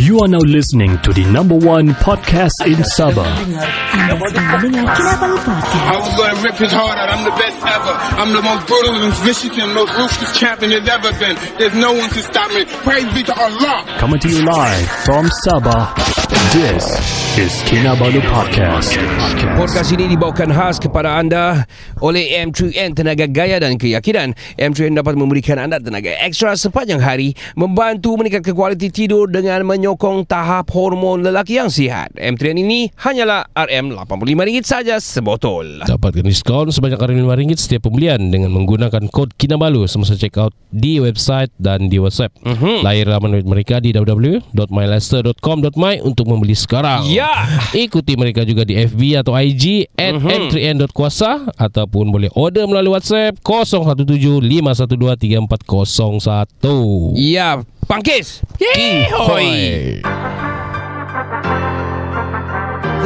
You are now listening to the number one podcast in Sabah. I was gonna rip his heart out. I'm the best ever. I'm the most brutal and vicious and most ruthless champion there's ever been. There's no one to stop me. Praise be to Allah. Coming to you live from Sabah. This is Kinabalu Podcast. Podcast ini dibawakan khas kepada anda oleh M3N Tenaga Gaya dan Keyakinan. M3N dapat memberikan anda tenaga ekstra sepanjang hari, membantu meningkatkan kualiti tidur dengan menyokong tahap hormon lelaki yang sihat. M3N ini hanyalah RM85 saja sebotol. Dapatkan diskaun sebanyak RM5 setiap pembelian dengan menggunakan kod Kinabalu semasa check out di website dan di WhatsApp. Mhm. Lahir laman mereka di www.mylester.com.my untuk membeli sekarang. Ya. Ikuti mereka juga di FB atau IG at Mhm. m3n.kuasa ataupun boleh order melalui WhatsApp 017-512-3401. Ya, pangkis. Bye.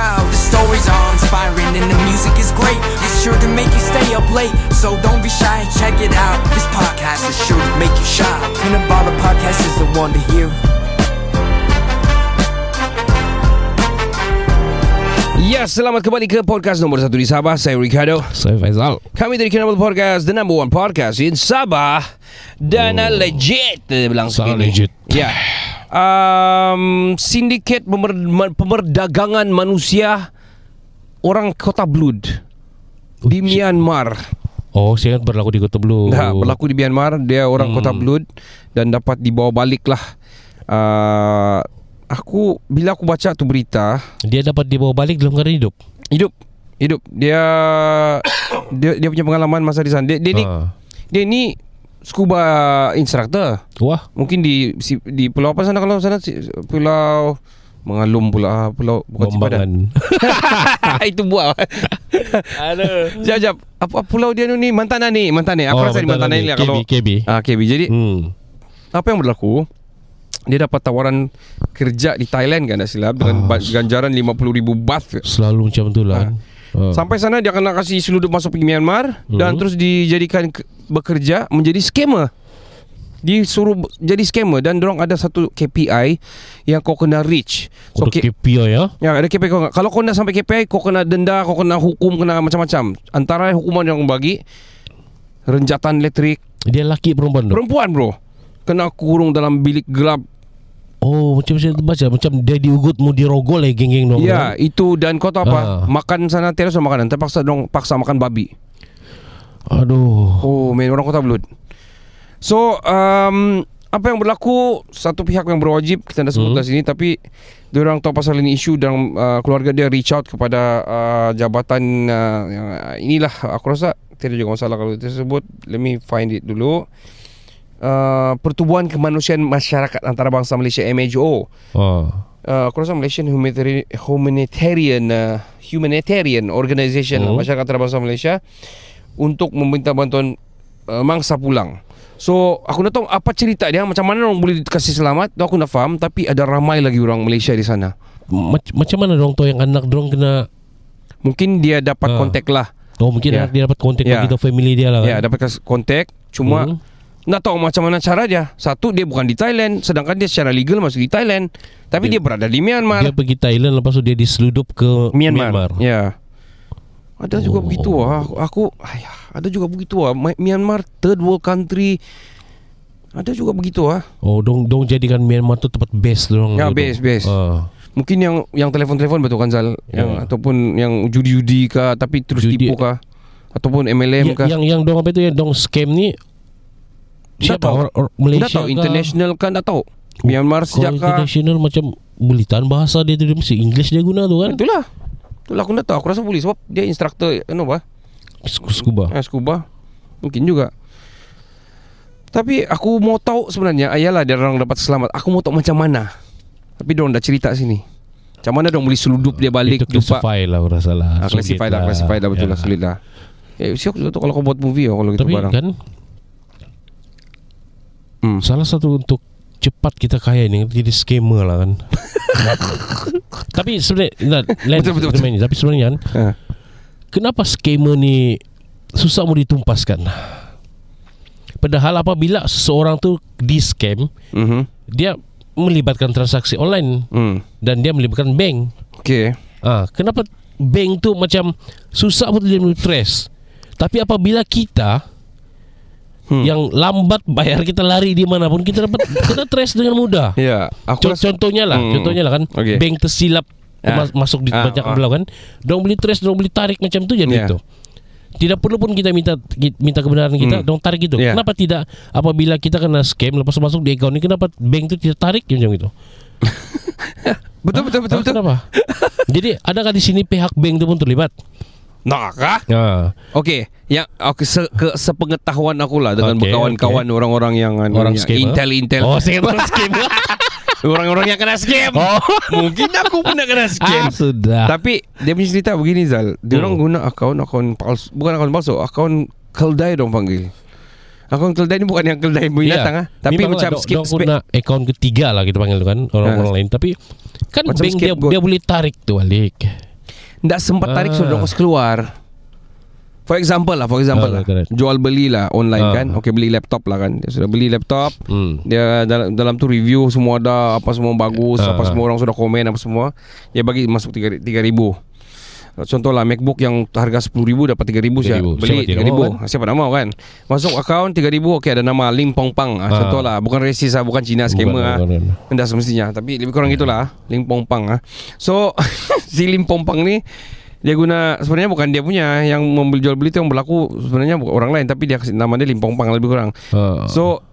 The stories are inspiring and the music is great. It's sure to make you stay up late. So don't be shy, check it out. This podcast is sure to make you shy. Cannabolic podcast is the one to hear. Ya, selamat kembali ke podcast nombor satu di Sabah. Saya Ricardo. Saya Faizal. Kami dari Kinabalu Podcast, the number one podcast in Sabah dan oh. legit dia bilang Sangat legit. Ya. Um, sindiket pemer, pemerdagangan manusia orang Kota Blood di Myanmar. Oh, saya kan berlaku di Kota Blue. Nah, berlaku di Myanmar, dia orang Kota Blood dan dapat dibawa balik lah. Uh, aku bila aku baca tu berita, Dia dapat dibawa balik dalam keadaan hidup. hidup hidup dia dia dia punya pengalaman masa di sana. Dia, dia ni Ah. dia ni scuba instructor. Wah, Mungkin di si- di pulau apa sana kalau sana Si- pulau mengalum pula pulau bukan Cipadan. Itu buat. Ada. Jap jap. Apa pulau dia ni Mantana ni, Mantana. Aku Oh, rasa di Mantana ni. ni lah kalau KB, KB. Ah KB. Jadi Hmm. apa yang berlaku? Dia dapat tawaran kerja di Thailand kan tak silap dengan Ah. ba- ganjaran 50,000 baht. Selalu macam tu lah. Ah. Sampai sana dia kena kasih seludup masuk pergi Myanmar dan Mhm. terus dijadikan ke- bekerja menjadi scammer. Disuruh jadi scammer dan dorang ada satu KPI yang kau kena reach. So Untuk K- KPI ya. Ya ada KPI kau Kalau kau nak sampai KPI Kau kena denda Kau kena hukum Kena macam-macam Antara hukuman yang bagi Renjatan elektrik Dia laki perempuan tu. Perempuan bro Kena kurung dalam bilik gelap Oh, macam saya baca macam dia diugut mau dirogol lagi geng-geng dong. Ya itu Dan kau tahu apa Ah. Makan sana terus makanan Terpaksa dong Paksa makan babi Aduh. Oh man Orang kota belut So um, Apa yang berlaku Satu pihak yang berwajib Kita dah sebut Hmm. sini Tapi Diorang tahu pasal ini isu Dan uh, keluarga dia reach out kepada uh, Jabatan uh, yang, uh, Inilah Aku rasa Tidak juga masalah Kalau tersebut Let me find it dulu uh, Pertubuhan Kemanusiaan Masyarakat Antarabangsa Malaysia MHO Oh. uh, Aku rasa Malaysian Humanitarian Humanitarian uh, Humanitarian Organisation Hmm. Masyarakat Antarabangsa Malaysia Untuk meminta bantuan uh, Mangsa pulang So aku nak tahu apa cerita dia Macam mana orang boleh kasih selamat Tu aku nak faham Tapi ada ramai lagi orang Malaysia di sana Mac- macam mana dong tu yang anak dong kena Mungkin dia dapat Ah. kontak lah Oh mungkin Ya. anak dia dapat kontak Ya. yeah. kita family dia lah kan. Ya dapat kas- kontak Cuma Hmm. Nak tahu macam mana cara dia Satu dia bukan di Thailand Sedangkan dia secara legal masuk di Thailand Tapi dia, Dia- berada di Myanmar Dia pergi Thailand lepas tu dia diseludup ke Myanmar. Myanmar. Ya. Ada juga Oh. begitu ah. Aku, aku ayah, ada juga begitu ah. My- Myanmar third world country. Ada juga begitu ah. Oh dong dong jadikan Myanmar tu tempat base dong. Ya, base, base. Ah. Mungkin yang yang telefon-telefon betul kan Zal yang Ya. ataupun yang judi-judi kah tapi terus Judi. tipu kah ataupun MLM Ya, kah. yang yang dong apa itu ya dong scam ni siapa tahu. Or, or, Tak Malaysia tahu kah? international kan tak tahu. Myanmar Kalau sejak kah? international macam bulitan bahasa dia tu dia mesti English dia guna tu kan. Itulah. Itulah aku nak tahu. Aku rasa boleh sebab dia instructor ano apa? Scu- Scuba. Eh, scuba. Mungkin juga. Tapi aku mau tahu sebenarnya Ayalah dia orang dapat selamat Aku mau tahu macam mana Tapi diorang dah cerita sini. Macam mana diorang boleh seludup dia balik Itu classify lah aku rasa lah Ah, classify Sulit lah, classify lah betul Ya. lah, sulit lah. Eh, siapa tu kalau kau buat movie oh, kalau gitu Tapi barang. kan Hmm. Salah satu untuk cepat kita kaya ni jadi scammer lah kan. tapi sebenarnya nah, Betul, betul, betul. Ini, tapi sebenarnya kan Ha. kenapa scammer ni susah mau ditumpaskan? Padahal apabila seseorang tu di scam, Mhm. dia melibatkan transaksi online Hmm. dan dia melibatkan bank. Okay. Ah, kenapa bank tu macam susah betul dia trace. Tapi apabila kita Hmm. yang lambat bayar kita lari di mana pun kita dapat kita trace dengan mudah. Ya, aku Con- rasa contohnya lah, Hmm. contohnya lah kan, Okey. bank tersilap Ah. mas- masuk di Ah, banyak ah. belau kan, dong beli trace, dong beli tarik macam tu jadi Ya. itu. Tidak perlu pun kita minta minta kebenaran kita, Hmm. dong tarik itu. Ya. Kenapa tidak apabila kita kena scam lepas masuk di account ni kenapa bank tu tidak tarik macam itu? betul betul betul Ah, betul. Kenapa? jadi adakah di sini pihak bank tu pun terlibat? Nak? Ah. Okey, yang okay, se, ke, sepengetahuan aku lah dengan Okey, berkawan-kawan orang-orang yang anu, Orang yang scammer? intel intel Oh, saya orang scam. orang-orang yang kena scam. Mungkin aku pun nak kena scam. ah, sudah. Tapi dia punya cerita begini Zal Dia orang Hmm. guna akaun Akaun palsu Bukan akaun palsu Akaun keldai dong panggil Akaun keldai ni bukan yang keldai binatang ah, Tapi Memang macam lah, skip dong guna akaun ketiga lah kita panggil tu kan orang-orang Ha. lain tapi kan Macam bank dia dia boleh tarik tu balik. Tak sempat tarik Sudah so, kos keluar For example lah For example uh, lah correct. Jual belilah online ah. kan Okay beli laptop lah kan Dia sudah beli laptop hmm. Dia dalam, dalam tu review Semua ada Apa semua bagus ah. Apa ah. semua orang sudah komen Apa semua Dia bagi masuk 3 ribu Contohlah MacBook yang harga RM10,000 dapat RM3,000 saja. Beli RM3,000. Kan? Ah, siapa nak kan? Masuk akaun RM3,000. Okey ada nama Lim Pong Pang. Ha. Contohlah. Bukan resis lah. Bukan Cina skamer bukan, lah. Dah semestinya. Tapi lebih kurang gitulah. Ah. Lim Pong Pang lah. So si Lim Pong Pang ni dia guna sebenarnya bukan dia punya yang membeli jual beli tu yang berlaku sebenarnya bukan orang lain tapi dia kasih nama dia Limpong Pang lebih kurang. Uh. So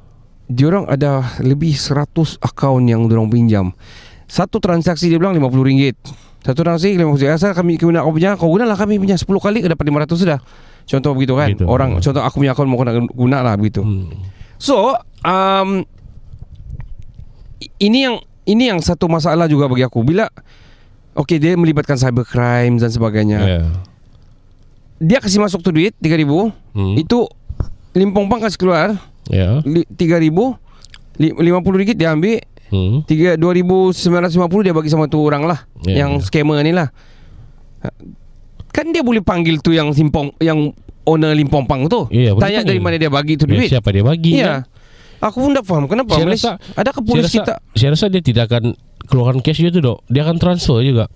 diorang ada lebih 100 akaun yang diorang pinjam. Satu transaksi dia bilang RM50. Satu transaksi RM50. Asal kami guna aku punya, kau gunalah kami punya 10 kali dapat 500 sudah. Contoh begitu kan. Begitu. Orang contoh aku punya akaun mau guna, guna lah begitu. Hmm. So, um, ini yang ini yang satu masalah juga bagi aku bila Okey dia melibatkan cybercrime dan sebagainya. Ya. Dia kasih masuk tu duit 3000, Hmm. itu Limpong Pang kasih keluar Ya. li- 3000 li- 50 ringgit dia ambil Hmm. tiga 2950 dia bagi sama tu orang lah Ya, yang ya. scammer ni lah. Kan dia boleh panggil tu yang Limpong yang owner Limpong Pang tu. Ya, boleh Tanya dari mana dia bagi tu Ya, duit. siapa dia bagi? Iya. Aku pun tak faham kenapa Saya Malaysia rasa- adakah Saya polis rasa, kita saya rasa dia tidak akan keluarkan cash dia tu dok. Dia akan transfer juga.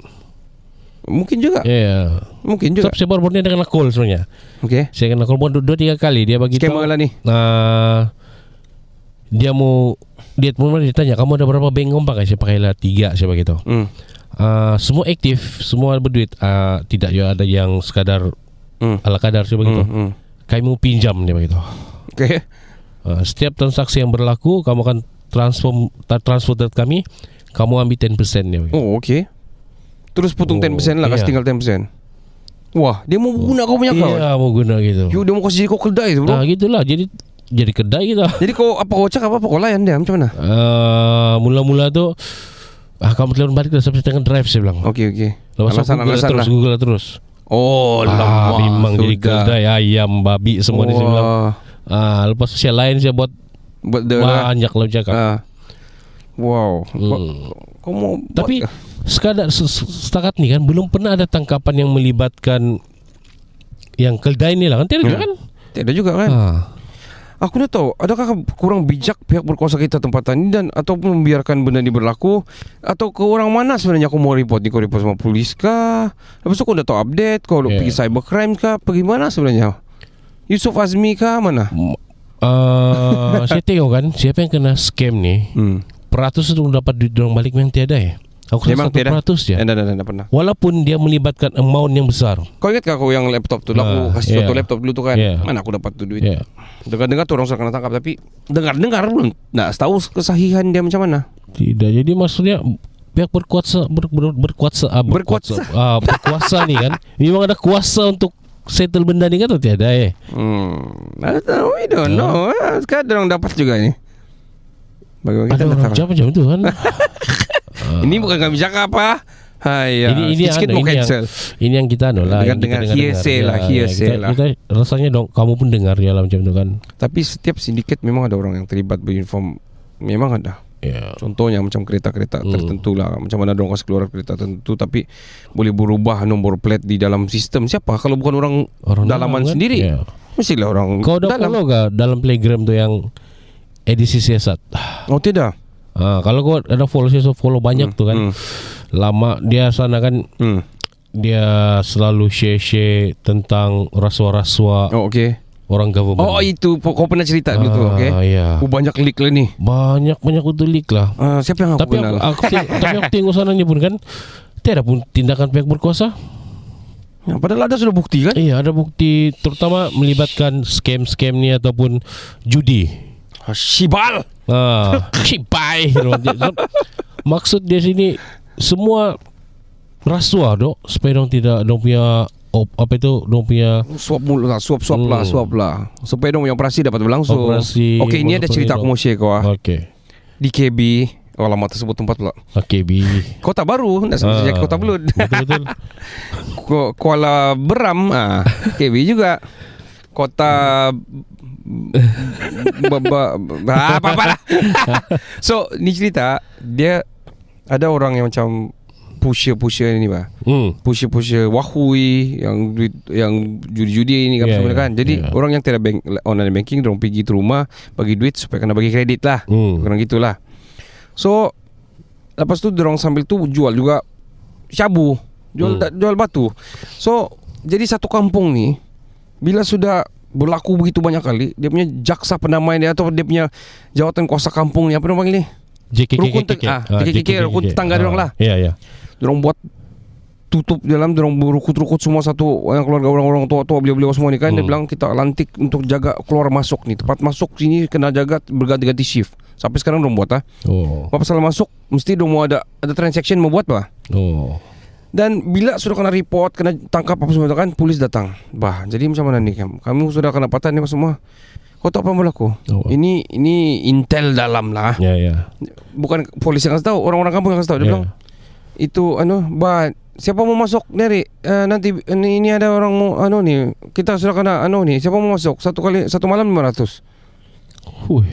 mungkin juga Ya. Yeah. mungkin juga. Sebab saya baru dia kena call sebenarnya. Okey. Saya kena call pun dua, dua tiga kali dia bagi Scammer tahu. lah ni. Nah, dia mau dia pun dia tanya kamu ada berapa bank kau pakai? Saya pakai lah tiga saya bagi tahu. Hmm. Uh, semua aktif, semua berduit. Uh, tidak ya ada yang sekadar Hmm. ala kadar saya bagi tahu. Hmm. hmm. Kami mau pinjam dia bagi tahu. Okey. Uh, setiap transaksi yang berlaku kamu akan transfer ta- transfer ke kami, kamu ambil 10% dia bagi. Oh, okey. Terus putung Oh, 10% lah Kasih iya. tinggal 10% Wah Dia mau guna kau punya kau Iya, mau guna gitu. Yo, Dia mau kasih jadi kau kedai tu bro Nah, gitulah. Jadi jadi kedai kita. Jadi kau Apa kau cakap Apa kau layan dia Macam mana Uh, mula-mula tu ah kamu telepon balik dah sampai tengah drive saya bilang. Okey okey Lepas tu Google Alasan-alasan terus, lah Google terus. Oh ah, lama memang jadi sudah. kedai ayam, babi semua di sini. Ah, lepas tu saya lain saya buat Buat lah banyak lah cakap. Ah. Wow Hmm. Kau mau buat- Tapi sekadar se- se- setakat ni kan belum pernah ada tangkapan yang melibatkan yang kedai ni lah kan tidak Ya. juga kan? Tidak juga kan Ah. Aku nak tahu Adakah kurang bijak Pihak berkuasa kita tempatan ini Dan ataupun membiarkan benda ni berlaku? Atau ke orang mana sebenarnya Aku mau report ni? Kau report sama polis kah? Lepas tu kau dah tahu update Kau Ya. pergi cybercrime kah? Pergi mana sebenarnya? Yusuf Azmi kah? Mana? Ah, saya tengok kan siapa yang kena scam ni? Hmm. peratus tu dapat duit dorang balik memang tiada ya. Aku rasa Memang tiada. peratus je. Eh, dah, dah, dah, dah pernah Walaupun dia melibatkan amount yang besar. Kau ingat kau yang laptop tu lah Aku Ah, kasih yeah. contoh laptop dulu tu kan Yeah. Mana aku dapat tu duit Ya. Dengar-dengar tu orang sudah kena tangkap Tapi Dengar-dengar belum Tak tahu kesahihan dia macam mana Tidak. Jadi maksudnya pihak berkuasa ber, ber, berkuasa ah, Berkuasa. ah, berkuasa ni kan memang ada kuasa untuk settle benda ni kan atau tiada eh Hmm I don't know We don't Ya. know Ah, Sekarang orang dapat juga ni Bagi kita ada orang macam macam tu kan Ini bukan kami cakap apa. Hai, ini ini sikit anu, mau ini yang, ini yang kita anu lah. Kita dengar-dengar. hearsay lah, Ya, hearsay kita, lah. Kita rasanya dong kamu pun dengar ya lah macam tu kan. Tapi setiap sindiket memang ada orang yang terlibat beruniform. Memang ada. Ya. Contohnya macam kereta-kereta Hmm. tertentu lah Macam mana orang kasih keluar kereta tertentu Tapi boleh berubah nombor plate di dalam sistem Siapa kalau bukan orang, Orang dalaman dalam kan? sendiri Ya. Mestilah orang Kau dah dalam follow ke dalam playground tu yang edisi siasat? Oh tidak Ha, kalau kau ada follow siasat follow banyak tu kan. hmm. Lama dia sana kan Hmm. dia selalu share-share tentang rasuah-rasuah Oh okay orang government. Oh itu kau pernah cerita dulu tu okay Ah, ya. Oh banyak leak lah ni Banyak banyak betul leak lah. uh, Siapa yang aku Tapi kenal aku, aku tapi aku tengok sana ni pun kan tiada pun tindakan pihak berkuasa. ya, Padahal ada sudah bukti kan Iya, ada bukti terutama melibatkan scam-scam ni ataupun judi. Ah, Shibal Ah. Maksud dia sini semua rasuah dok supaya dong tidak dong punya op, apa itu dong punya Suap mulut lah Suap-suap lah Hmm. Suap lah Supaya dong yang operasi dapat berlangsung Operasi Okay ini ada cerita aku mau share kau ah. Okey. Di KB Oh lama tersebut tempat pula Okey bi. Kota baru Nak Ah, sejak kota belut Betul betul. Ku- Kuala Beram ah, KB juga Kota ba, ba, ba, apa apa lah. so ni cerita dia ada orang yang macam pusher pusher ni bah Hmm. pusher pusher wahui yang yang judi-judi ni kan Yeah, semua yeah, kan jadi yeah. orang yang tidak bank online banking dorong pergi ke rumah bagi duit supaya kena bagi kredit lah Hmm. Kurang gitulah So Lepas tu Diorang sambil tu Jual juga Syabu Jual hmm. jual batu So Jadi satu kampung ni Bila sudah Berlaku begitu banyak kali Dia punya jaksa pendamai dia Atau dia punya Jawatan kuasa kampung ni Apa dia panggil ni JKK Rukun te- ah, JKK, rukun tetangga dorang lah. Ya ya. Diorang buat Tutup dalam Diorang berukut-rukut semua satu Yang keluarga orang-orang tua-tua Beliau-beliau semua ni kan Dia Hmm. bilang kita lantik Untuk jaga keluar masuk ni Tempat masuk sini Kena jaga berganti-ganti shift Sampai sekarang diorang buat ah. Oh. Apa salah masuk Mesti dia mau ada Ada transaction mau buat bah Oh. Dan bila sudah kena report Kena tangkap apa semua kan Polis datang. Bah jadi macam mana ni kamu Kamu sudah kena patan ni apa semua. Kau tahu apa berlaku? Oh. Ini ini intel dalam lah. Ya ya. Bukan polis yang kasih tahu Orang-orang kampung yang kasih tahu Dia Ya. bilang. Itu anu Bah Siapa mau masuk Dari uh, Nanti ini, ini ada orang mau Anu ni. Kita sudah kena Anu ni Siapa mau masuk? Satu kali Satu malam 500 Hui.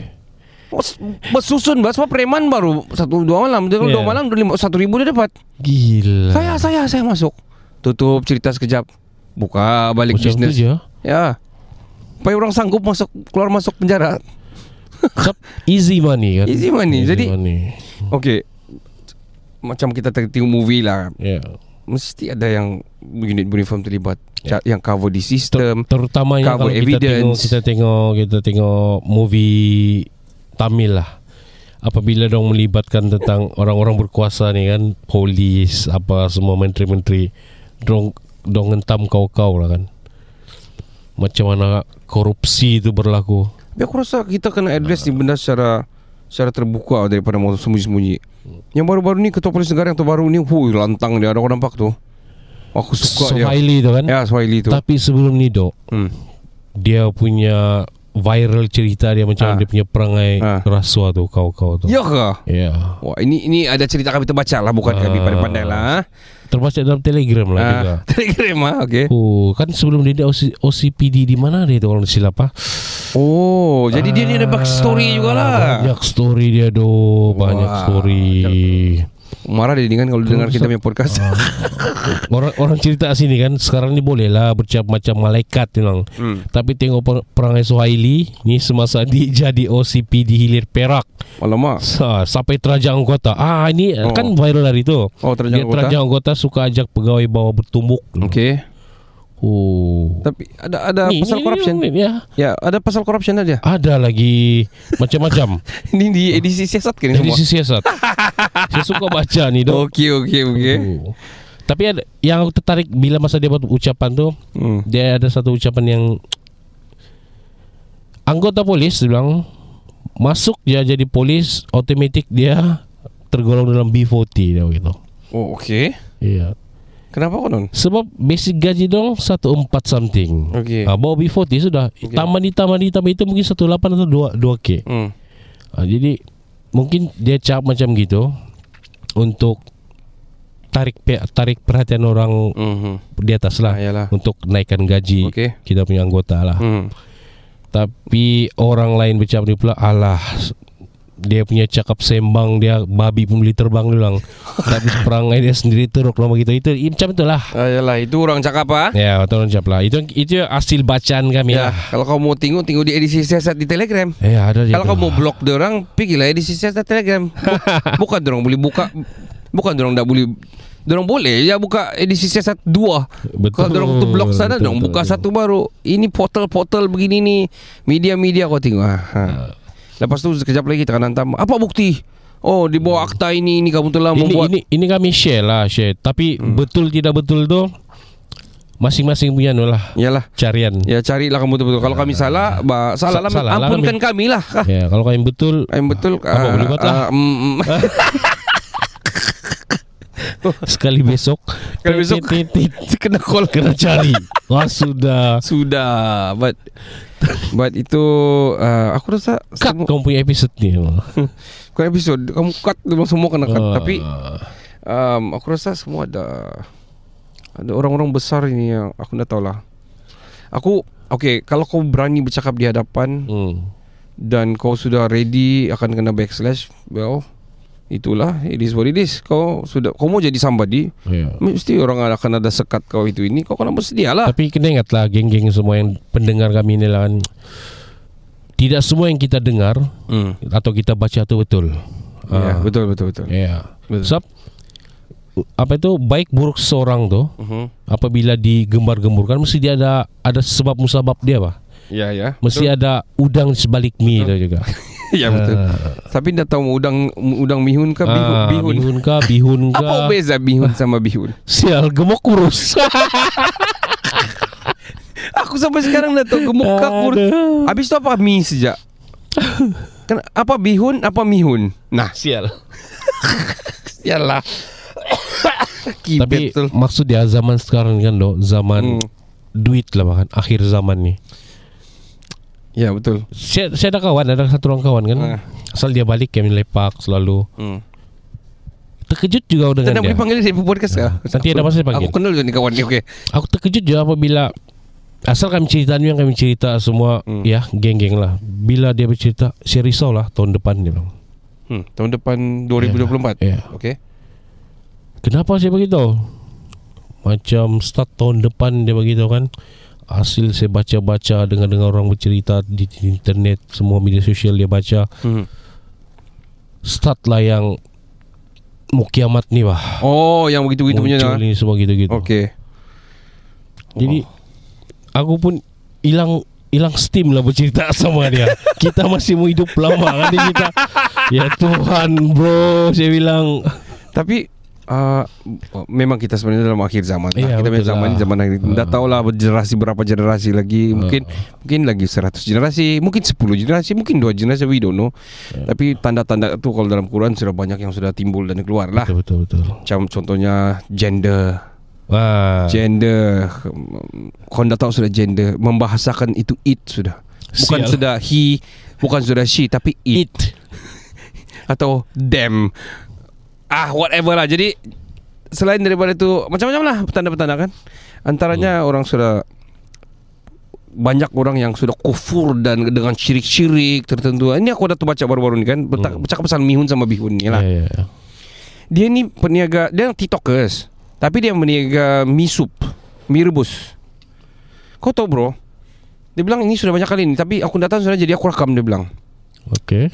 Bos- Bersusun Sebab preman baru Satu dua malam Dia kalau Ya. dua malam lima- Satu ribu dia dapat Gila. Saya saya saya masuk. Tutup cerita sekejap. Buka balik Macam bisnes. je. Ya. Supaya orang sanggup masuk keluar masuk penjara. Easy money kan. Easy money. Easy Jadi money. okey. Macam kita tengok movie lah. Ya. Mesti ada yang unit uniform terlibat. Ya. Yang cover di Ter- sistem. terutamanya cover kalau kita tengok kita tengok kita tengok movie Tamil lah. Apabila dong melibatkan tentang orang-orang berkuasa ni kan, polis apa semua menteri-menteri dong dong hentam kau-kau lah kan. Macam mana korupsi itu berlaku. Tapi aku rasa kita kena address ni benda secara secara terbuka daripada mau sembunyi-sembunyi. Yang baru-baru ni ketua polis negara yang terbaru ni, hui lantang dia. Ada orang nampak tu. Aku suka dia. Swahili tu kan. Ya, Swahili tu. Tapi sebelum ni dok, Hmm. dia punya viral cerita dia macam Ah. dia punya perangai Ah. rasuah tu kau-kau tu. Ya ke? Ya. Wah ini ini ada cerita kami terbaca lah bukan Ah. kami pandai-pandai lah. ah. Terbaca dalam Telegram lah juga. Ah, Telegram ah, okey. Oh, kan sebelum dia OC, OCPD di mana dia tu orang silap ah? Oh, jadi dia ni ada backstory jugalah. Banyak story dia doh, banyak Wah, story. Marah dia kan kalau dengar kita punya podcast. Orang orang cerita sini kan sekarang ni boleh lah bercakap macam malaikat memang. Hmm. Tapi tengok per- perangai Swahili ni semasa dia jadi OCPD Hilir Perak Alamak. Sa, sampai terajak anggota. Ah ini Oh. kan viral hari tu. Oh, terajak dia anggota. terajak anggota suka ajak pegawai bawa bertumbuk. Okey. Oh. Tapi ada ada Ni, pasal ni, corruption. ni, ni, ya. Ya, ada pasal corruption aja. Ada lagi macam-macam. Ini di edisi siasat kan ini Dari semua. siasat. Saya suka baca ni dok. Okey, okey, okey. Oh. Tapi ada yang aku tertarik bila masa dia buat ucapan tu, Hmm. dia ada satu ucapan yang anggota polis dia bilang masuk dia jadi polis automatik dia tergolong dalam B40 dia gitu. Oh, okey. Iya. Kenapa konon? Sebab basic gaji dong 14 something. Okey. Ah, bawa B40 sudah. Okey. Tambah di tambah di tambah itu mungkin 18 atau 2 2K. Hmm. Ah, jadi mungkin dia cap macam gitu untuk tarik tarik perhatian orang Mhm. di atas lah Ah, yalah. untuk naikkan gaji Okey. kita punya anggota lah. Hmm. Tapi orang lain bercakap ni pula alah dia punya cakap sembang dia babi pun boleh terbang dia bilang. Tapi perangai dia sendiri teruk nama kita itu macam itulah. Ah, yalah, itu orang cakap apa? Ya, orang cakap lah. Itu itu hasil bacaan kami Ya, lah. kalau kau mau tengok tengok di edisi siasat di Telegram. Eh ada. Kalau kau mau blok dia orang, pergilah edisi siasat Telegram. Bu- bukan dia orang boleh buka bukan dia orang tak boleh dia orang boleh ya buka edisi siasat dua. Betul, Kalau dia orang tu blok sana, betul, betul, buka betul. satu baru. Ini portal-portal begini ni, media-media kau tengok. Ha. ha. Lepas tu sekejap lagi kita akan hantam apa bukti? Oh, di bawah akta ini ini kamu telah ini, membuat ini ini kami share lah share. Tapi Hmm. betul tidak betul tu masing-masing punya lah Yalah. carian. Ya carilah kamu betul-betul. Kalau kami salah, bah, salah lah. Sa- salah lah Ampunkan kami lah. Ya, kalau kami betul Yang betul Apa ah, boleh buat lah. ah, mm, mm. sekali besok Sekali besok. Kena call kena cari. Wah sudah. Sudah But But itu uh, Aku rasa Cut kau punya episode ni. Kau episod Kamu cut Memang semua kena cut Ah. Tapi um, Aku rasa semua ada Ada orang-orang besar ini yang Aku dah tahu lah Aku Okay Kalau kau berani bercakap di hadapan hmm. Dan kau sudah ready Akan kena backslash Well Itulah It is what it is Kau sudah Kau mau jadi somebody Ya. Mesti orang akan ada sekat kau itu ini Kau kena bersedia lah Tapi kena ingat lah geng-geng semua yang pendengar kami ni lah kan. Tidak semua yang kita dengar hmm. atau kita baca tu betul. Ya, Ah. betul betul betul. Ya. Betul. Sebab apa itu baik buruk seorang tu Mhm. apabila digembar-gemburkan mesti dia ada ada sebab musabab dia pak. Ya ya. Mesti ada udang di sebalik mie tu juga. ya betul. Tapi dah tahu udang udang mihun ke bihun? Ah, bihun. bihun kah bihun Apa kah beza bihun sama bihun? Sial gemuk kurus Aku sampai sekarang dah tahu gemuk kakur. Aduh. Habis tu apa mi sejak? Kan apa bihun apa mihun? Nah, Sial sialah. Tapi Kibet betul. maksud dia zaman sekarang kan dok Zaman Hmm. duit lah bahkan Akhir zaman ni Ya betul. saya, saya ada kawan Ada satu orang kawan kan Ah. Asal dia balik kami lepak selalu Hmm. Terkejut juga dengan nak dia boleh panggil dia di podcast ke? Nanti ada masa dia panggil. Aku kenal juga ni kawan ni. Okey. Aku terkejut juga apabila Asal kami cerita ni yang kami cerita semua Hmm. Ya geng-geng lah Bila dia bercerita Saya risau lah tahun depan dia bilang Hmm. Tahun depan 2024. Ya. Okey. Kenapa saya beritahu Macam start tahun depan dia beritahu kan Hasil saya baca-baca Dengar-dengar orang bercerita Di internet Semua media sosial dia baca Hmm. Start lah yang Mau kiamat ni bah Oh, yang begitu-begitu punya. Muncul dah. ni semua gitu-gitu Okey. Jadi Aku pun Hilang Hilang steam lah bercerita sama dia Kita masih mau hidup lama kan kita Ya Tuhan bro Saya bilang Tapi uh, memang kita sebenarnya dalam akhir zaman. Iya, lah. kita betul zaman lah. zaman akhir. Dah Ah. tahulah generasi berapa generasi lagi. Mungkin mungkin lagi 100 generasi, mungkin 10 generasi, mungkin 2 generasi we don't know. Tapi tanda-tanda tu kalau dalam Quran sudah banyak yang sudah timbul dan keluar lah. Betul betul betul Macam contohnya gender Wah Gender Kau dah tahu sudah gender Membahasakan itu it sudah Bukan Sial. sudah he Bukan sudah she Tapi it, Atau them Ah whatever lah Jadi Selain daripada itu Macam-macam lah Petanda-petanda kan Antaranya orang sudah banyak orang yang sudah kufur dan dengan syirik-syirik tertentu. Ini aku dah tu baca baru-baru ni kan. Berta- Hmm. Bercakap pasal mihun sama bihun ni lah. Ya, ya, ya. Dia ni peniaga Dia tiktokers Tapi dia meniaga mie sup Mie rebus Kau tahu bro Dia bilang ini sudah banyak kali ni Tapi aku datang sudah jadi aku rakam Dia bilang Dia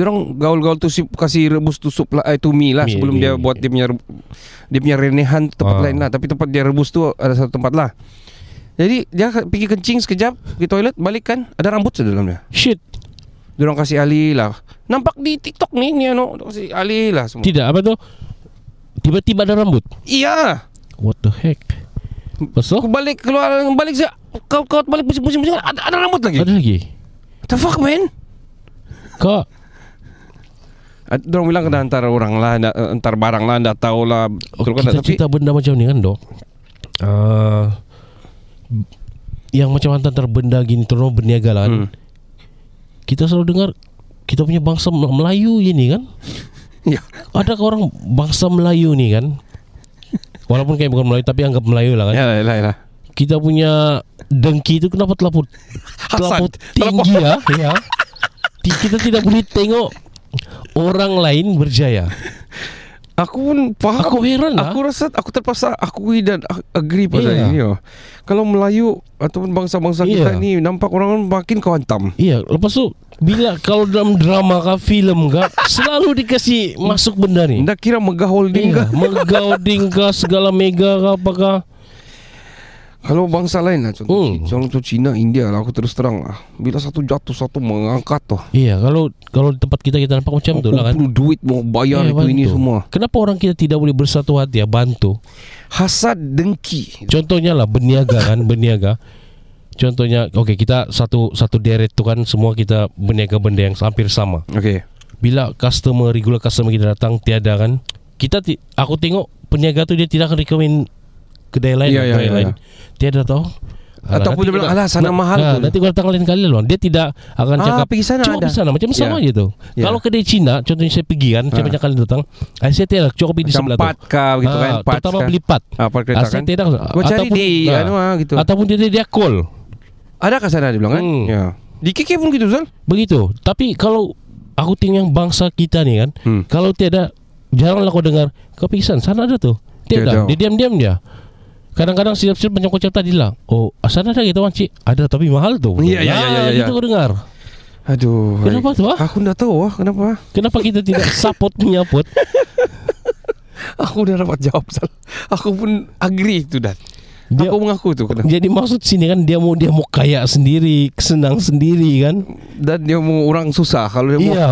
orang gaul-gaul tu sup, Kasih rebus tu sup lah eh, mie lah Sebelum dia buat dia punya Dia punya renehan Tempat Ah. lain lah. Tapi tempat dia rebus tu Ada satu tempat lah. Jadi dia pergi kencing sekejap Pergi toilet Balik kan Ada rambut di dalamnya Shit. Dia orang kasih alih lah. Nampak di tiktok ni Ni ano Dia kasih alih lah semua. Tidak apa tu? Tiba-tiba ada rambut. Iya. What the heck? Lepas tu? Aku balik keluar balik saya kau kau balik pusing-pusing ada, ada rambut lagi. Ada lagi? What the fuck man? Kau Ada orang bilang kena antar orang lah, anda, antar barang lah, anda tahu lah. oh, kan Kita tak? Tapi cerita benda macam ni kan dok uh, Yang macam antar benda gini Terus berniaga lah kan Hmm. Kita selalu dengar Kita punya bangsa Melayu ini kan Ya. Ada orang bangsa Melayu ni kan Walaupun kayak bukan Melayu Tapi anggap Melayu lah kan Ya lah, ya lah. Kita punya dengki itu kenapa terlalu, terlalu tinggi ya, ya. Kita tidak boleh tengok Orang lain berjaya Aku pun faham. Aku heran lah. Aku rasa aku terpaksa akui dan agree pada Iya. ini. Oh. Kalau Melayu ataupun bangsa-bangsa Iya. kita ni nampak orang makin kau hantam. Iya Lepas tu Bila kalau dalam drama kah Film kah Selalu dikasih Masuk benda ni Ndak kira megah holding Iya, kah? Megauding kah Segala mega kah Apakah Kalau bangsa lain lah contoh, Hmm. contoh Cina, India lah aku terus terang lah. Bila satu jatuh satu mengangkat tuh. Iya kalau Kalau di tempat kita Kita nampak macam tu lah kan duit mau bayar Iya, itu ini semua. Kenapa orang kita tidak boleh bersatu hati ya bantu? Hasad dengki. Contohnya lah berniaga kan, berniaga. Contohnya, okey kita satu satu deret tu kan semua kita berniaga benda yang hampir sama. Okey. Bila customer regular customer kita datang tiada kan, kita ti, aku tengok peniaga tu dia tidak akan recommend kedai lain, Ya, ya, kedai ya, lain. ya. Tiada tahu. Ataupun nanti dia bilang, "Alah, sana na- mahal ah, tu." Nanti kau datang lain kali loh. Dia tidak akan Ah, cakap pergi sana Cuba ada." pergi sana Macam sama Ya. je tu Ya. Kalau kedai Cina Contohnya saya pergi kan Saya Ah. banyak kali datang Saya tidak Cuba pergi di Macam sebelah tu pat kah gitu kan? Ah, Pat Terutama beli pat Ah, kereta Ah, saya kan? tidak Gua cari di ah, anu ah, gitu. Ataupun dia dia call Adakah sana dia bilang kan? Hmm. Ya. Di KK pun gitu Zal. Begitu Tapi kalau Aku tengok yang bangsa kita ni kan Hmm. Kalau tiada Jaranglah kau dengar Kau pergi sana Sana ada tu Tiada. Tiada Dia diam-diam dia Kadang-kadang macam kau cakap tadi lah Oh sana ada kita orang cik Ada tapi mahal tu Ya, ya, ya, ya, ya. Itu kau dengar Aduh. Kenapa hai. tu, ah? Aku dah tahu ah kenapa. Kenapa kita tidak support menyaput Aku dah dapat jawab Zal. Aku pun agree tu dan. Dia- Aku mengaku tu kenapa. Jadi maksud sini kan Dia mau dia mau kaya sendiri Senang sendiri kan Dan dia mau orang susah kalau dia mau Iya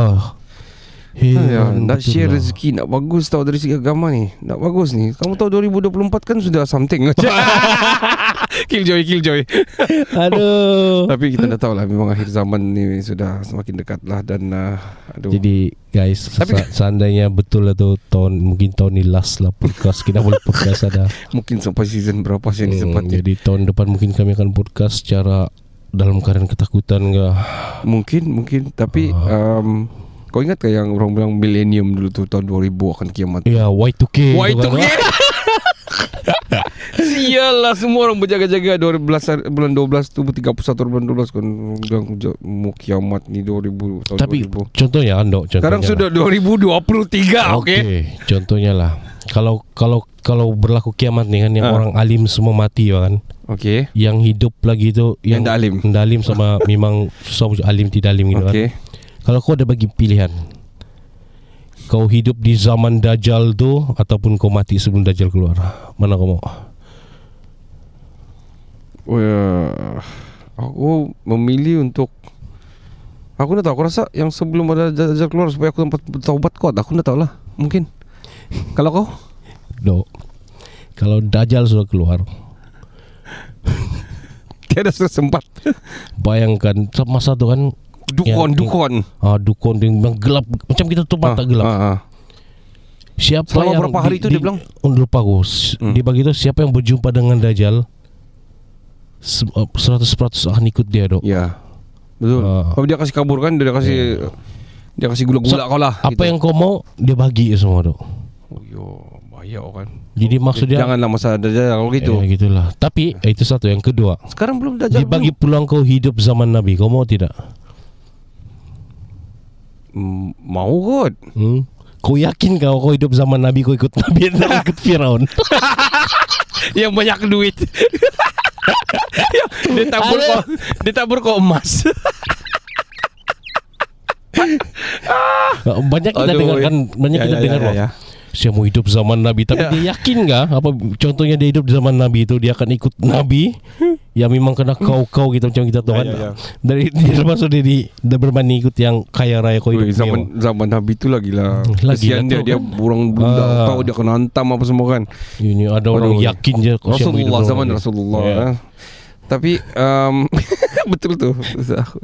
Ya, nak share lah. rezeki. Nak bagus tau dari segi agama ni. Nak bagus ni. Kamu tahu 2024 kan sudah something. Killjoy Killjoy. Aduh. Tapi kita dah tahu lah Memang akhir zaman ni Sudah semakin dekat lah Dan uh, aduh. Jadi guys Tapi- Tapi, Seandainya betul lah tu tahun Mungkin tahun ni last lah podcast. Kita boleh podcast ada. Mungkin sampai season berapa sih yang Hmm, disempatnya Jadi tahun depan mungkin kami akan podcast Secara Dalam keadaan ketakutan ke? Mungkin Mungkin. Tapi Ah. um, Kau ingat ke yang orang bilang Millennium dulu tu Tahun 2000 akan kiamat Ya Y2K tu itu kan. Sialah semua orang berjaga-jaga 12 hari- bulan 12 tu 31 bulan 12 kan bilang "Ja- mau kiamat ni 2000 tahun Tapi 2000. contohnya Ando contohnya Sekarang lah. sudah 2023 okey. Okey, contohnya lah. Kalau kalau kalau berlaku kiamat ni kan yang Ah. orang alim semua mati kan. Okey. Yang hidup lagi tu Yang tak alim. Yang tak alim sama memang susah alim tidak alim gitu Okey. kan. Kalau kau ada bagi pilihan. Kau hidup di zaman Dajjal tu ataupun kau mati sebelum Dajjal keluar. Mana kau mau? Wah, aku memilih untuk Aku dah tahu Aku rasa yang sebelum ada Dajjal keluar Supaya aku tempat taubat kuat Aku dah tahu lah Mungkin Kalau kau Do. Kalau Dajjal sudah keluar, Tiada sempat bayangkan masa tu kan Dukon Yang- Dukon ah, dukun yang yang gelap macam kita tu mata Ah, gelap. ah, ah. Siapa Selama yang berapa hari tu dia bilang? Oh, lupa aku. Hmm. Dia bagi tu siapa yang berjumpa dengan Dajjal se- uh, 100% akan ikut dia dok. Ya Betul Ah. Kalau dia kasih kabur kan Dia kasih Dia kasih gula-gula kau lah Apa yang kau mau dia bagi semua dok. oh, yo, Bahaya kan Jadi maksud dia Janganlah masa Dajjal Kalau gitu Eh, gitulah. Tapi eh, itu satu yang kedua. Sekarang belum Dajjal Dia bagi peluang kau hidup zaman Nabi. Kau mau tidak? Mm, Mau kot Hmm? Kau yakin kau kau hidup zaman Nabi kau ikut Nabi dan ikut Firaun? Yang banyak duit Dia tabur kau Dia tabur kau emas banyak kita Aduh, dengar kan banyak ya, kita ya, dengar ya, loh. ya. Saya mau hidup zaman Nabi Tapi Ya. dia yakin gak Apa contohnya dia hidup di zaman Nabi itu Dia akan ikut Nabi Yang memang kena kau-kau gitu Macam kita Ya, kan ya, ya. Dari dia lepas tu dia, di, dia berbanding ikut yang kaya raya kau hidup Ui, zaman zaman Nabi tu lagi lah Hmm, lagi Kesian lah dia tu Dia kan. burung bunda Ah. Tahu dia kena hantam apa semua kan Ini ada orang Aduh. yakin je kau Rasulullah zaman Nabi. Rasulullah Ya. eh. Tapi um, Betul tu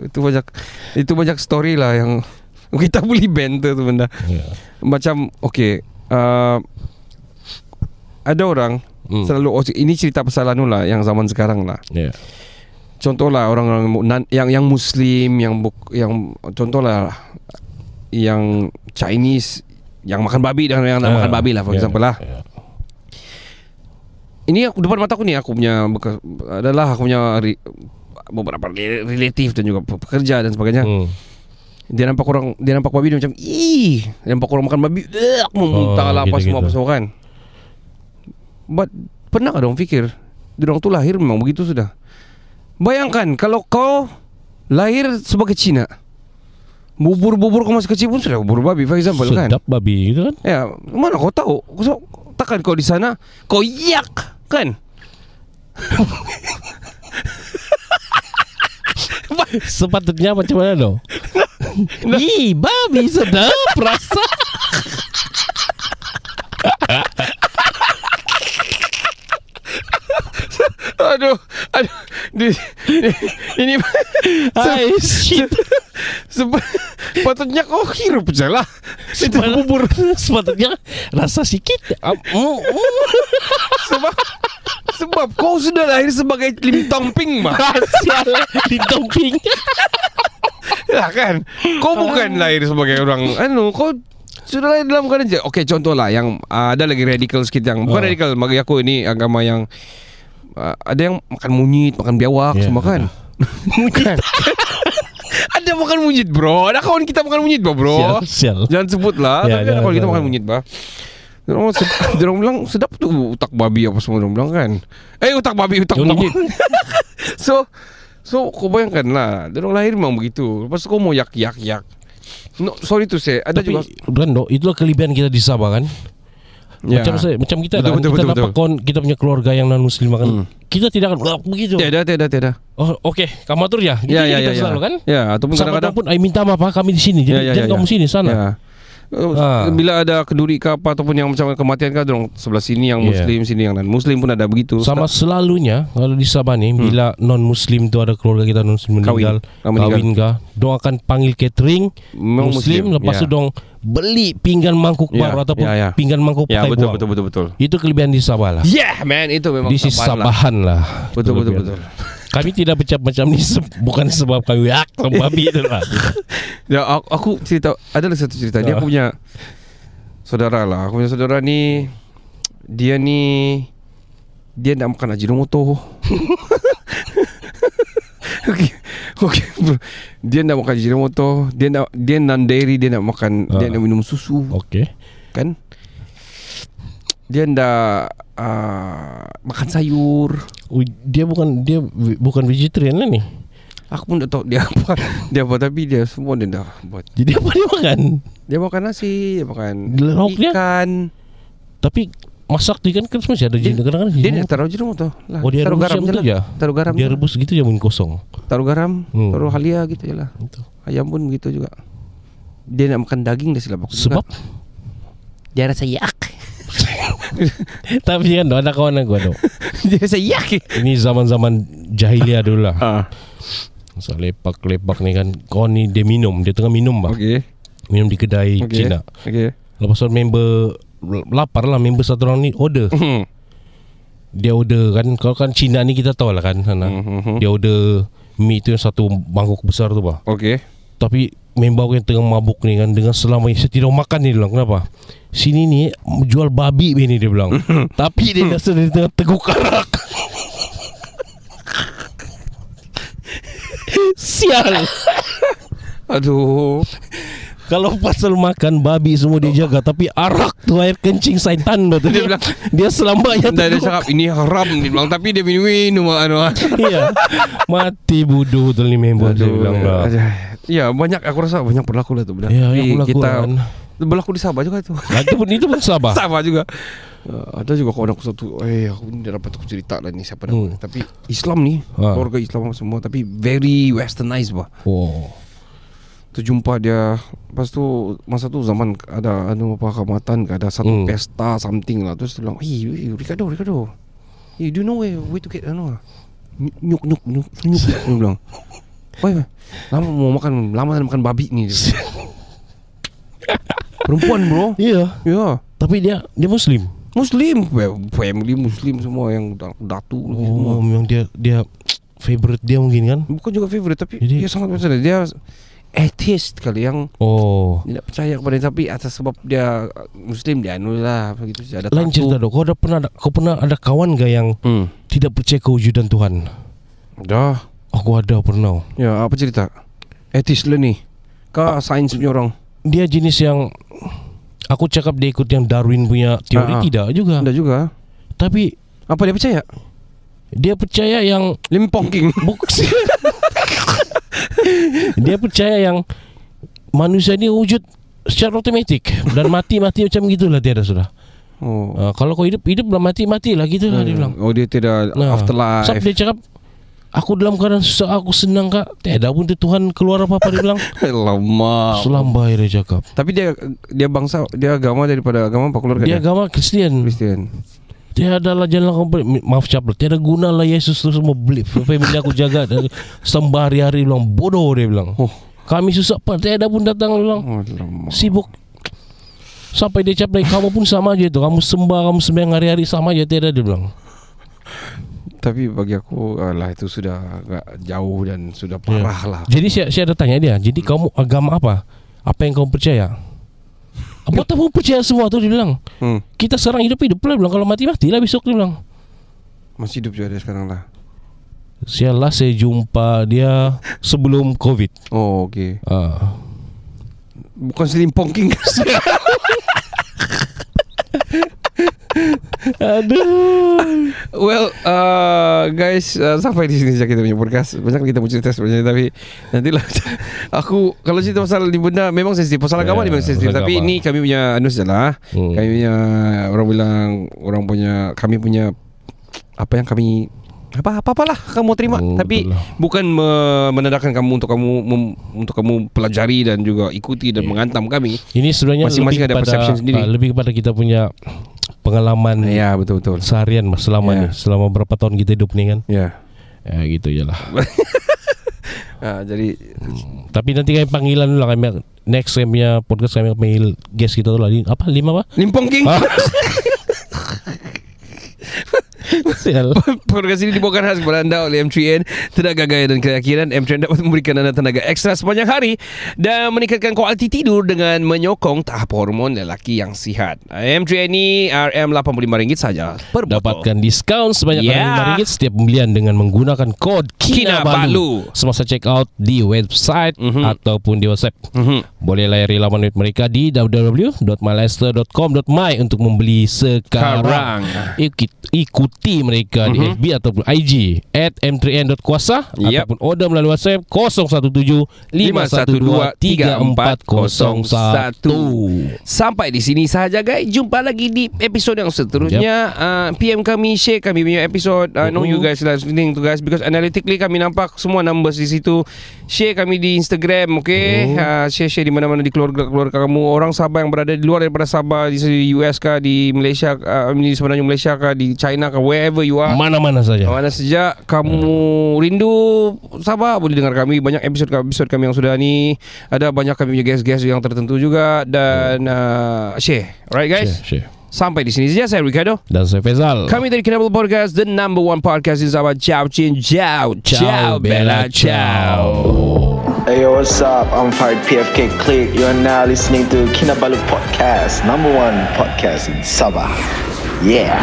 Itu banyak Itu banyak story lah yang Kita boleh band tu, benda Ya. Macam Okay uh, Ada orang Hmm. Selalu oh, Ini cerita pasal anu lah Yang zaman sekarang lah Ya. Contohlah orang-orang yang yang Muslim yang buk, yang contohlah yang Chinese Yang makan babi dan yang tak Ah, makan babi lah For ya, example lah ya. Ini aku depan mata aku ni Aku punya bekas, Adalah aku punya re, Beberapa re- relatif Dan juga pe- pekerja dan sebagainya Hmm. Dia nampak orang Dia nampak babi dia macam Ih! Dia nampak orang makan babi mau muntah Oh, lah Apa semua apa semua kan. But Pernah tak dong fikir Dia orang tu lahir memang begitu sudah. Bayangkan Kalau kau Lahir sebagai Cina Bubur-bubur kau masih kecil pun Sudah bubur babi For example kan? Sedap babi gitu kan? Ya, mana kau tahu? Kau takkan kau di sana kau yak kan? Sepatutnya macam mana dong Ih babi sedap Rasa Aduh, aduh. Di, di, ini Hai shit sebab patutnya kau hirup je lah. Itu Bubur Sepatutnya Rasa sikit mm, mm. sebab sebab kau sudah lahir sebagai Lim Tong Ping mah. Sial Di tomping ya kan? Kau bukan lahir sebagai orang anu, kau sudah lahir dalam keadaan je. Okey, contohlah yang uh, ada lagi radikal sikit yang bukan Oh. radikal bagi aku ini agama yang uh, ada yang makan munyit, makan biawak Ya, semua kan. Bukan. ada makan munyit bro Ada kawan kita makan munyit bro, bro. Sial Sial Jangan sebut lah Ya, Tapi ada jangan, kawan kita jangan. makan munyit bah dia orang, sedap, dia orang bilang sedap tu utak babi apa semua dia orang bilang kan. Eh utak babi utak Utak munyit. so so kau bayangkan lah dia orang lahir memang begitu. Lepas tu kau mau yak yak yak. No, sorry to say ada Tapi juga Brando Itulah kelebihan kita di Sabah kan Ya. Macam saya, macam kita Betul, lah betul, Kita betul, dapat betul. kawan Kita punya keluarga yang non muslim makan Kita tidak akan "Wah, begitu Tiada tiada tiada. Oh oke Kamu atur ya Gitu Ya ya ya kita ya. selalu kan Ya ataupun kadang-kadang pun I minta maaf ah, kami di sini Jadi Ya, ya, jangan ya, kamu ya. sini sana Ya. Uh, Ah. Bila ada kenduri ke apa ataupun yang macam kematian kan dorong sebelah sini yang Ya. muslim sini yang non muslim pun ada begitu. Sama selalunya Kalau di Sabah ni Bila non muslim tu Ada keluarga kita non muslim Hmm. Meninggal Ah, meninggal. Kawin kah Dong akan panggil catering Memang Muslim, Lepas Ya. tu dong Beli pinggan mangkuk Ya, baru Ataupun ya, ya. pinggan mangkuk Ya pakai betul buang. betul betul betul. Itu kelebihan di Sabah lah Yeah man itu memang This is Sabahan lah. Lah Betul betul kelebihan. betul. Kami tidak bercakap macam ni se- Bukan sebab kami Yak babi itu lah. Ya aku, aku cerita ada satu cerita. Dia aku punya saudara lah. Aku punya saudara ni dia ni dia nak makan ajinomoto. Okey. Okey. bro. Dia nak makan ajinomoto, dia nak dia non dairy, dia nak makan dia Ah. nak minum susu, Okey kan? Dia nak uh, makan sayur. Ui, Dia bukan Dia bukan vegetarian lah ni Aku pun tak tahu dia apa Dia apa Tapi dia semua dia dah buat Jadi apa dia makan Dia makan nasi Dia makan Lauk dia? ikan Tapi Masak tu kan Kan masih ada Dia- jenis Kadang-kadang Dia jenis- nak taruh jerum tu lah. Oh, dia Taruh garam yang je tu lah? Taruh garam Dia je. rebus gitu je Mungkin kosong Taruh garam Hmm. Taruh halia gitu je lah Itu. Ayam pun begitu juga Dia nak makan daging Dia silap aku Sebab juga. Dia rasa yak Tapi kan Ada kawan aku ada Dia rasa yak Ini zaman-zaman Jahiliah dulu lah. Ah. Masa lepak-lepak ni kan Kawan ni dia minum. Dia tengah minum bah. Okay Minum di kedai Okay Cina. Okay Lepas tu member Lapar lah Member satu orang ni Order. Hmm. Dia order kan Kalau kan Cina ni kita tahu lah kan sana. Mhm. Dia order Mi tu yang satu Mangkuk besar tu bah. Okay Tapi member aku yang tengah mabuk ni kan Dengan selama Saya tidak makan ni dia bilang Kenapa? Sini ni Jual babi ni dia bilang. Tapi dia rasa Dia tengah teguk arak Sial. Aduh. Kalau pasal makan Babi semua dia jaga Tapi arak tu Air kencing syaitan tu. Dia bilang- Dia selamanya Dan dia teguk cakap Ini haram Dia bilang. Tapi dia minum-minum anu, Iya. Mati bodoh tu ni member Dia bilang lah. Ya banyak Aku rasa banyak berlaku lah tu benda Ya yang berlaku kita, kan. Berlaku di Sabah juga tu. Nah, Itu pun, itu pun Sabah? Sama juga. Uh, Ada juga kawan aku satu Eh aku ni dah dapat aku cerita lah ni Siapa nama Hmm. Tapi Islam ni Ha. Keluarga Islam semua Tapi very westernized bah. Oh Tu jumpa dia Lepas tu Masa tu zaman Ada anu apa Kamatan ke Ada satu Hmm. pesta Something lah. Terus dia bilang Eh hey, Ricardo Ricardo. Hey do you know where Where to get anu ah? Nyuk nyuk nyuk Nyuk Dia bilang Why Lama mau makan Lama nak makan babi ni. Perempuan bro. Iya. Ya. Tapi dia Dia Muslim. Muslim. Family Muslim semua Yang da- datu lagi semua Oh memang dia Dia Favorite dia mungkin kan? Bukan juga favorite Tapi Jadi- dia sangat besar Dia atheist kali yang Oh. dia tak percaya kepada tapi atas sebab dia muslim dia anu lah. Begitu saja. Ada Lain cerita dok? Kau ada pernah Kau pernah ada kawan gak yang Hmm. Tidak percaya kewujudan Tuhan? Dah. Aku ada pernah Ya, apa cerita? Atheist lah ni. Kau sains punya orang. Dia jenis yang Aku cakap dia ikut yang Darwin punya teori Ah, ah. Tidak juga Ada juga. Tapi Apa dia percaya? Dia percaya yang Limpong King. Buk- Dia percaya yang Manusia ni wujud Secara otomatik Dan mati-mati macam gitulah Tiada sudah Oh. uh, Kalau kau hidup Hidup lah mati-mati lah Gitulah dia bilang Oh dia tidak Nah, afterlife. Sebab dia cakap Aku dalam keadaan susah Aku senang kak. Tiada pun tu Tuhan keluar apa-apa Dia bilang. Lama. Selambai dia cakap. Tapi dia dia bangsa dia agama daripada agama apa? Keluarga Dia dia? agama Kristian. Kristian. Tiada lah jalan kau ber- Maaf cap Tiada guna lah Yesus tu semua belief yang bila aku jaga? Sembah hari-hari Dia bilang Bodoh dia bilang. Oh. Kami susah apa Tiada pun datang Dia bilang. Oh lama. Sibuk. Sampai dia cap Kamu pun sama aja tu. Kamu sembah Kamu sembahyang hari-hari Sama aja. Tiada dia bilang Tapi bagi aku alah itu sudah agak jauh dan sudah Ya. parah lah. Jadi saya, saya ada tanya dia Jadi kamu agama apa? Apa yang kamu percaya? Apa tak kamu percaya semua tu dia bilang Hmm. Kita sekarang hidup-hidup lah dia bilang Kalau mati-mati lah besok dia bilang Masih hidup juga dia sekarang lah. Sialah saya jumpa dia sebelum Covid Oh okey. ah. Bukan Selimpong King. Aduh Well, uh, guys, uh, sampai di sini saja kita punya podcast. Banyak kita mau cerita sebenarnya tapi nantilah aku kalau cerita pasal ni benda memang sensitif. Pasal agama ni memang sensitif. Tapi ini kami punya anu sajalah. Hmm. Kami punya orang bilang orang punya kami punya apa yang kami apa apa apalah kamu terima Hmm, tapi betul lah. bukan me- menandakan kamu untuk kamu mem- untuk kamu pelajari dan juga ikuti dan Ya. mengantam kami. Ini sebenarnya Masing-masing lebih ada kepada, perception sendiri. ah, Lebih kepada kita punya Pengalaman Ya, betul betul. Seharian mas Selama Ya. ni Selama berapa tahun kita hidup ni kan Ya. Ya gitu je lah Ah, jadi Tapi nanti kami panggilan dulu lah kami Next kami punya podcast kami panggil guest kita tu lah Apa lima apa? Limpong King. Podcast ini dibawakan khas kepada anda oleh M3N Tenaga gaya dan keyakinan M3N dapat memberikan anda tenaga ekstra sepanjang hari Dan meningkatkan kualiti tidur dengan menyokong tahap hormon lelaki yang sihat M3N ini RM85 saja per botol Dapatkan diskaun sebanyak Ya. RM5 setiap pembelian dengan menggunakan kod Kinabalu. KINABALU semasa check out di website Mhm. ataupun di WhatsApp. Mhm. Boleh layari laman web mereka di www.myleicester.com.my untuk membeli Sekarang. sekarang. Ikut, ikuti mereka di Mhm. FB ataupun IG at m3n.kuasa Yap. ataupun order melalui WhatsApp 017 512 3401. Sampai di sini sahaja guys. Jumpa lagi di episod yang seterusnya. Uh, PM kami share kami punya episod I know you Mhm. guys listening to guys. Because analytically kami nampak semua numbers di situ. Share kami di Instagram okay? Uh, Share-share di mana-mana di keluarga-keluarga kamu. Orang Sabah yang berada di luar daripada Sabah Di US kah Di Malaysia uh, Di sebenarnya Malaysia kah Di China kah Wherever you are Mana-mana saja. mana sejak kamu rindu Sabah boleh dengar kami banyak episod-episod kami yang sudah ni ada banyak kami punya guest-guest yang tertentu juga dan uh, share alright guys Share, share. sampai di sini saja saya Ricardo Dan saya Faisal. kami dari Kinabalu Podcast the number one podcast in Sabah ciao cin ciao ciao bella ciao Hey yo, what's up? I'm Farid PFK Click. You are now listening to Kinabalu Podcast, number one podcast in Sabah. Yeah.